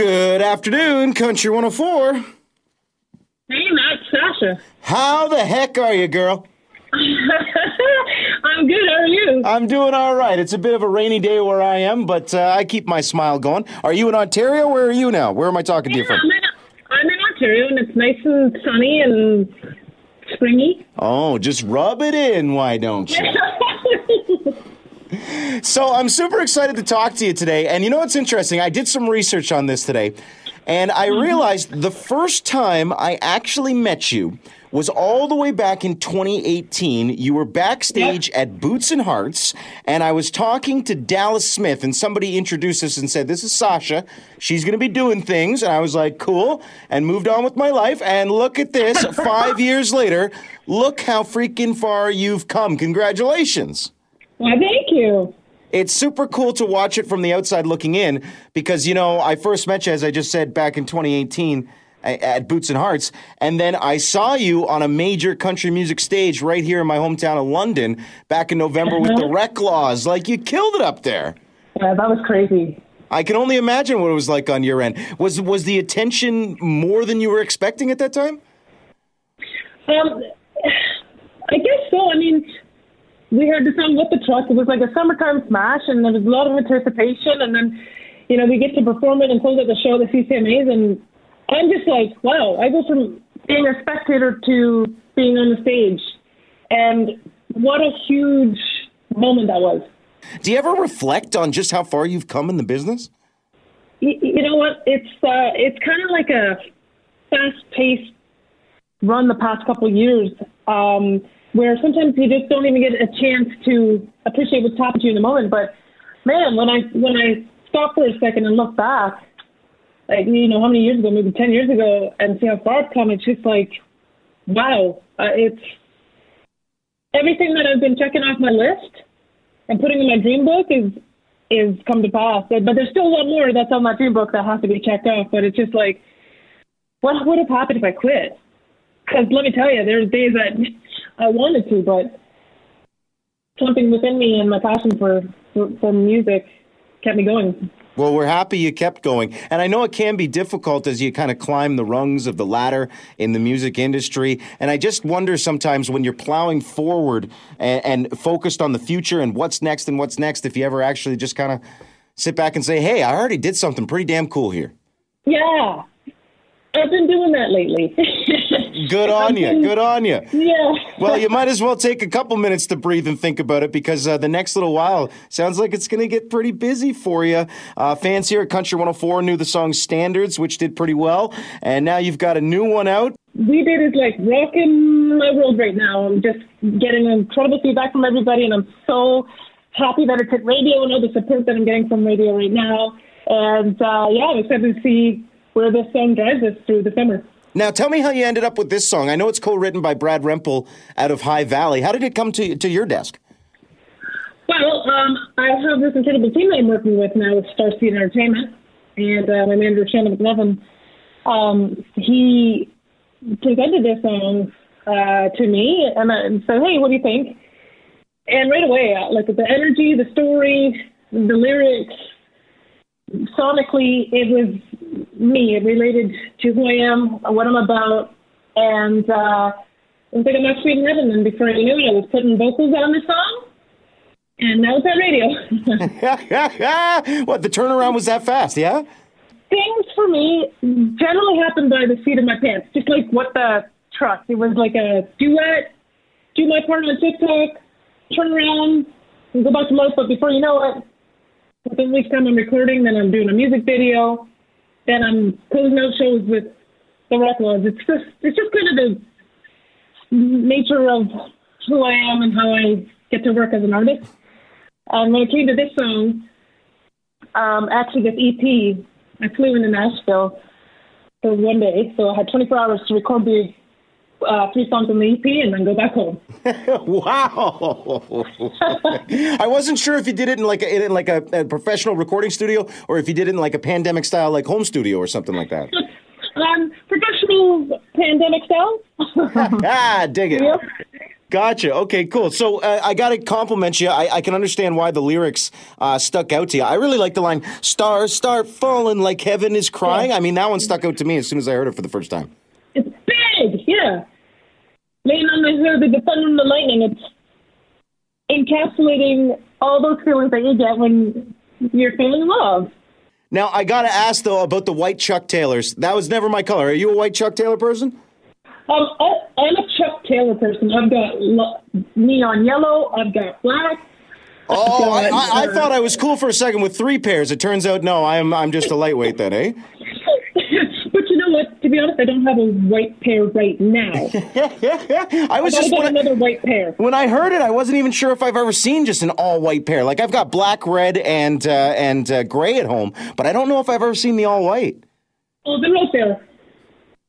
Good afternoon, Country 104. Hey, Matt, Sacha. How the heck are you, girl? I'm good. How are you? I'm doing all right. It's a bit of a rainy day where I am, but uh, I keep my smile going. Are you in Ontario? Where are you now? Where am I talking to you from? I'm in, I'm in Ontario, and it's nice and sunny and springy. Oh, just rub it in, why don't you? So I'm super excited to talk to you today. And you know what's interesting? I did some research on this today, and I mm-hmm. realized the first time I actually met you was all the way back in 2018. You were backstage at Boots and Hearts, and I was talking to Dallas Smith, and somebody introduced us and said, This is Sacha. She's going to be doing things. And I was like, Cool, and moved on with my life. And look at this, five years later, look how freaking far you've come. Congratulations. Well, thank you. It's super cool to watch it from the outside looking in because, you know, I first met you, as I just said, back in 2018 at Boots and Hearts. And then I saw you on a major country music stage right here in my hometown of London back in November with the Reklaws. Like, you killed it up there. Yeah, that was crazy. I can only imagine what it was like on your end. Was was the attention more than you were expecting at that time? Um, I guess so. I mean, we heard the song with the truck. It was like a summertime smash, and there was a lot of anticipation. And then, you know, we get to perform it and close out the show, the CCMAs, and I'm just like, wow! I go from being a spectator to being on the stage, and what a huge moment that was. Do you ever reflect on just how far you've come in the business? Y- you know what? It's uh, it's kind of like a fast-paced run the past couple of years, um, where sometimes you just don't even get a chance to appreciate what's happened to you in the moment. But man, when I when I stop for a second and look back, like you know how many years ago, maybe ten years ago, and see how far I've come, it's just like, wow! Uh, it's everything that I've been checking off my list and putting in my dream book is is come to pass. But there's still a lot more that's on my dream book that has to be checked off. But it's just like, what would have happened if I quit? Because let me tell you, there's days that I wanted to, but something within me and my passion for for, for music kept me going. Well, we're happy you kept going. And I know it can be difficult as you kind of climb the rungs of the ladder in the music industry. And I just wonder sometimes when you're plowing forward and, and focused on the future and what's next and what's next, if you ever actually just kind of sit back and say, hey, I already did something pretty damn cool here. Yeah, I've been doing that lately. Good on you. Good on you. yeah. Well, you might as well take a couple minutes to breathe and think about it because uh, the next little while sounds like it's going to get pretty busy for you. Uh, fans here at Country 104 knew the song Standards, which did pretty well. And now you've got a new one out. we did is like rocking my world right now. I'm just getting incredible feedback from everybody, and I'm so happy that it's at radio and all the support that I'm getting from radio right now. And uh, yeah, I'm excited to see where this song drives us through the summer. Now, tell me how you ended up with this song. I know it's co written by Brad Rempel out of High Valley. How did it come to, to your desk? Well, um, I have this incredible team that I'm working with now with Star Seed Entertainment, and uh, my manager Shannon McNevin. Um, he presented this song uh, to me and, I- and said, "Hey, what do you think?" And right away, uh, like the energy, the story, the lyrics, sonically, it was me. It related to who I am, what I'm about, and uh, I was like, I'm actually in heaven. And then before I knew it, I was putting vocals on the song, and now it's on radio. what, the turnaround was that fast, yeah? Things for me generally happen by the seat of my pants, just like what the truck. It was like a duet, do my part on TikTok, turn around, and go back to life. But before you know it, within weeks time I'm recording, then I'm doing a music video, then I'm closing out shows with the Reklaws. It's just it's just kind of the nature of who I am and how I get to work as an artist. Um, when it came to this song, um, actually this EP, I flew into Nashville for one day, so I had 24 hours to record the uh, three songs on the EP and then go back home. wow. I wasn't sure if you did it in like a, in like a, a professional recording studio or if you did it in like a pandemic style, like home studio or something like that. Um, professional pandemic style. ah, dig it. Yep. Gotcha. Okay, cool. So uh, I got to compliment you. I, I, can understand why the lyrics uh, stuck out to you. I really like the line "Stars start falling like heaven is crying." Yeah. I mean, that one stuck out to me as soon as I heard it for the first time. It's big, yeah. Laying on my hair, the thunder and the lightning. It's encapsulating all those feelings that you get when you're feeling love. Now I got to ask though about the white Chuck Taylors. That was never my color. Are you a white Chuck Taylor person? Um, I, am a Chuck Taylor person. I've got lo- neon yellow. I've got black. Oh, got, I, I, I uh, thought I was cool for a second with three pairs. It turns out no, I'm I'm just a lightweight then, eh? but you know what? To be honest, I don't have a white pair right now. I was I just when another I, white pair. When I heard it, I wasn't even sure if I've ever seen just an all white pair. Like I've got black, red, and uh, and uh, gray at home, but I don't know if I've ever seen the all white. Oh, they're right there.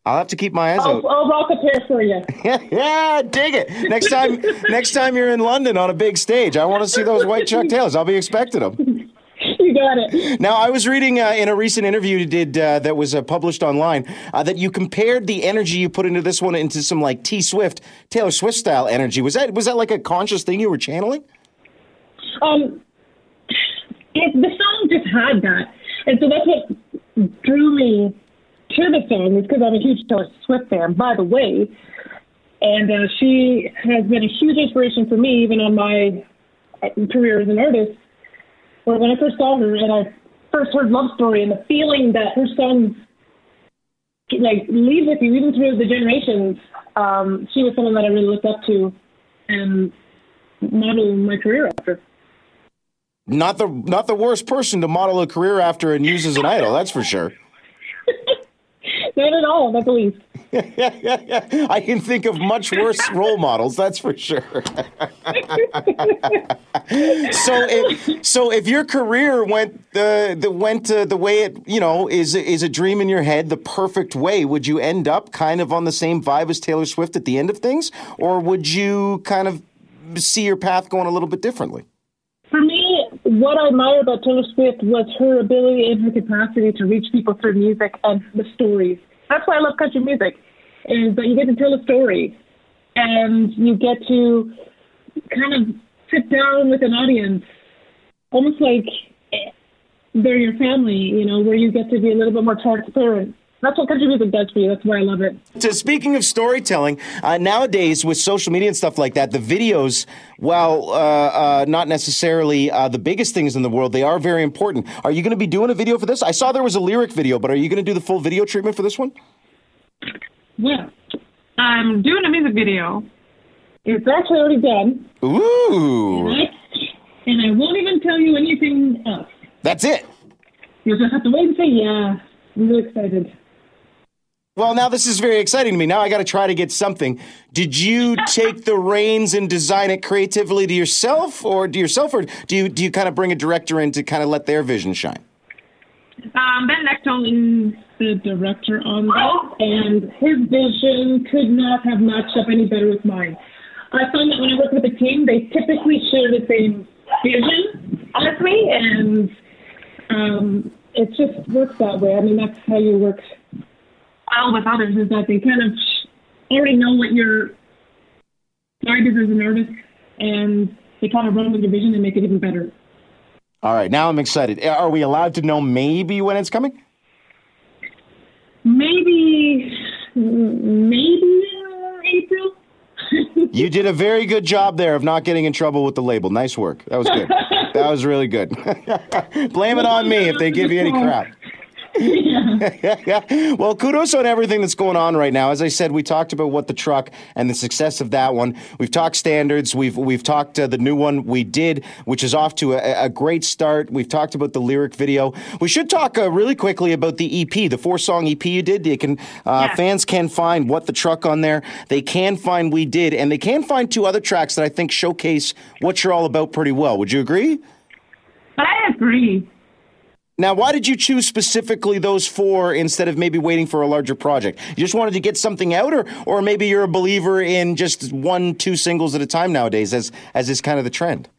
I'll have to keep my eyes I'll, out. I'll rock a pair for you. yeah, dig it. Next time, next time you're in London on a big stage, I want to see those white Chuck Taylors. I'll be expecting them. You got it. Now, I was reading uh, in a recent interview you did uh, that was uh, published online uh, that you compared the energy you put into this one into some like T Swift, Taylor Swift style energy. Was that was that like a conscious thing you were channeling? Um, it, the song just had that, and so that's what drew me to the song is because I'm a huge Taylor Swift fan, by the way. And uh, she has been a huge inspiration for me, even on my uh, career as an artist. But when I first saw her and I first heard Love Story and the feeling that her songs like leave with you even through the generations, um, she was someone that I really looked up to and modeled my career after. Not the not the worst person to model a career after and use as an idol, that's for sure. Not at all, not the least. I can think of much worse role models, that's for sure. so, if, so if your career went the, the went uh, the way it you know is is a dream in your head, the perfect way, would you end up kind of on the same vibe as Taylor Swift at the end of things, or would you kind of see your path going a little bit differently? For me, what I admire about Taylor Swift was her ability and her capacity to reach people through music and the stories. That's why I love country music, is that you get to tell a story and you get to kind of sit down with an audience, almost like they're your family, you know, where you get to be a little bit more transparent that's what country music does for you. That's why I love it. So speaking of storytelling, uh, nowadays with social media and stuff like that, the videos, while uh, uh, not necessarily uh, the biggest things in the world, they are very important. Are you going to be doing a video for this? I saw there was a lyric video, but are you going to do the full video treatment for this one? Yeah, I'm doing a music video. It's actually already done. Ooh. And I, and I won't even tell you anything else. That's it. You'll just have to wait and say, yeah, I'm really excited. Well, now this is very exciting to me. Now I got to try to get something. Did you take the reins and design it creatively to yourself, or do yourself, or do you do you kind of bring a director in to kind of let their vision shine? Um, ben Knechtel is the director on that, and his vision could not have matched up any better with mine. I find that when I work with a team, they typically share the same vision me, and um, it just works that way. I mean, that's how you work well with others is that they kind of already know what your vibe is as an artist, and they kind of run with your vision and make it even better. All right, now I'm excited. Eh, are we allowed to know maybe when it's coming? Maybe, maybe uh, April. you did a very good job there of not getting in trouble with the label. Nice work. That was good. that was really good. Blame it on me if they give you any crap. well, kudos on everything that's going on right now. As I said, we talked about what the truck and the success of that one. We've talked standards. We've we've talked uh, the new one we did, which is off to a, a, great start. We've talked about the lyric video. We should talk uh, really quickly about the EP, the four song EP you did. You can uh, yeah. fans can find what the truck on there. They can find we did, and they can find two other tracks that I think showcase what you're all about pretty well. Would you agree? I agree. Now, why did you choose specifically those four instead of maybe waiting for a larger project? You just wanted to get something out, or or maybe you're a believer in just one, two singles at a time nowadays, as as is kind of the trend.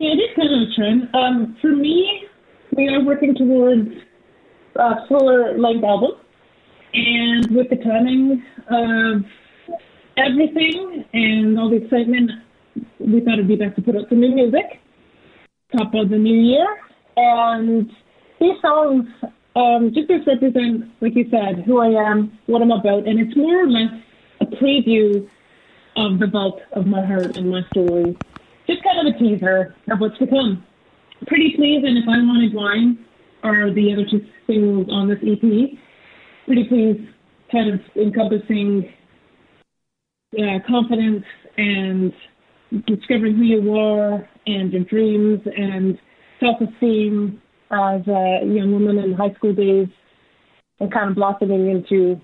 Yeah, it is kind of a trend. Um, for me, we are working towards a fuller length album, and with the timing of everything and all the excitement, we thought it'd be best to put out some new music, top of the new year. And these songs um, just best represent, like you said, who I am, what I'm about, and it's more or less a preview of the bulk of my heart and my story. Just kind of a teaser of what's to come. Pretty Please and If I Wanted Wine are the other two singles on this EP. Pretty Please kind of encompassing uh, confidence and discovering who you are and your dreams and self-esteem as a young woman in high school days and kind of blossoming into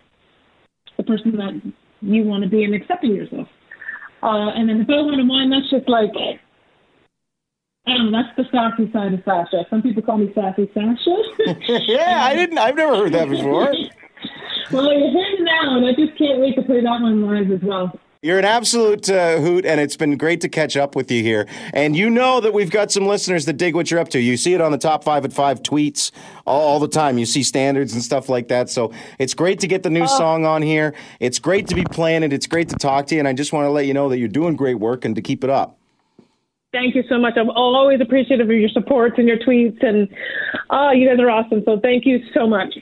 the person that you want to be and accepting yourself. Uh, and then if I want to wine, that's just like, I don't know, that's the sassy side of Sacha. Some people call me sassy Sacha. yeah, I didn't, I've never heard that before. well, you're hearing now, and I just can't wait to play that one live as well. You're an absolute uh, hoot, and it's been great to catch up with you here. And you know that we've got some listeners that dig what you're up to. You see it on the top five at five tweets all, all the time. You see standards and stuff like that. So it's great to get the new oh. song on here. It's great to be playing it. It's great to talk to you. And I just want to let you know that you're doing great work and to keep it up. Thank you so much. I'm always appreciative of your support and your tweets, and oh, you guys are awesome. So thank you so much.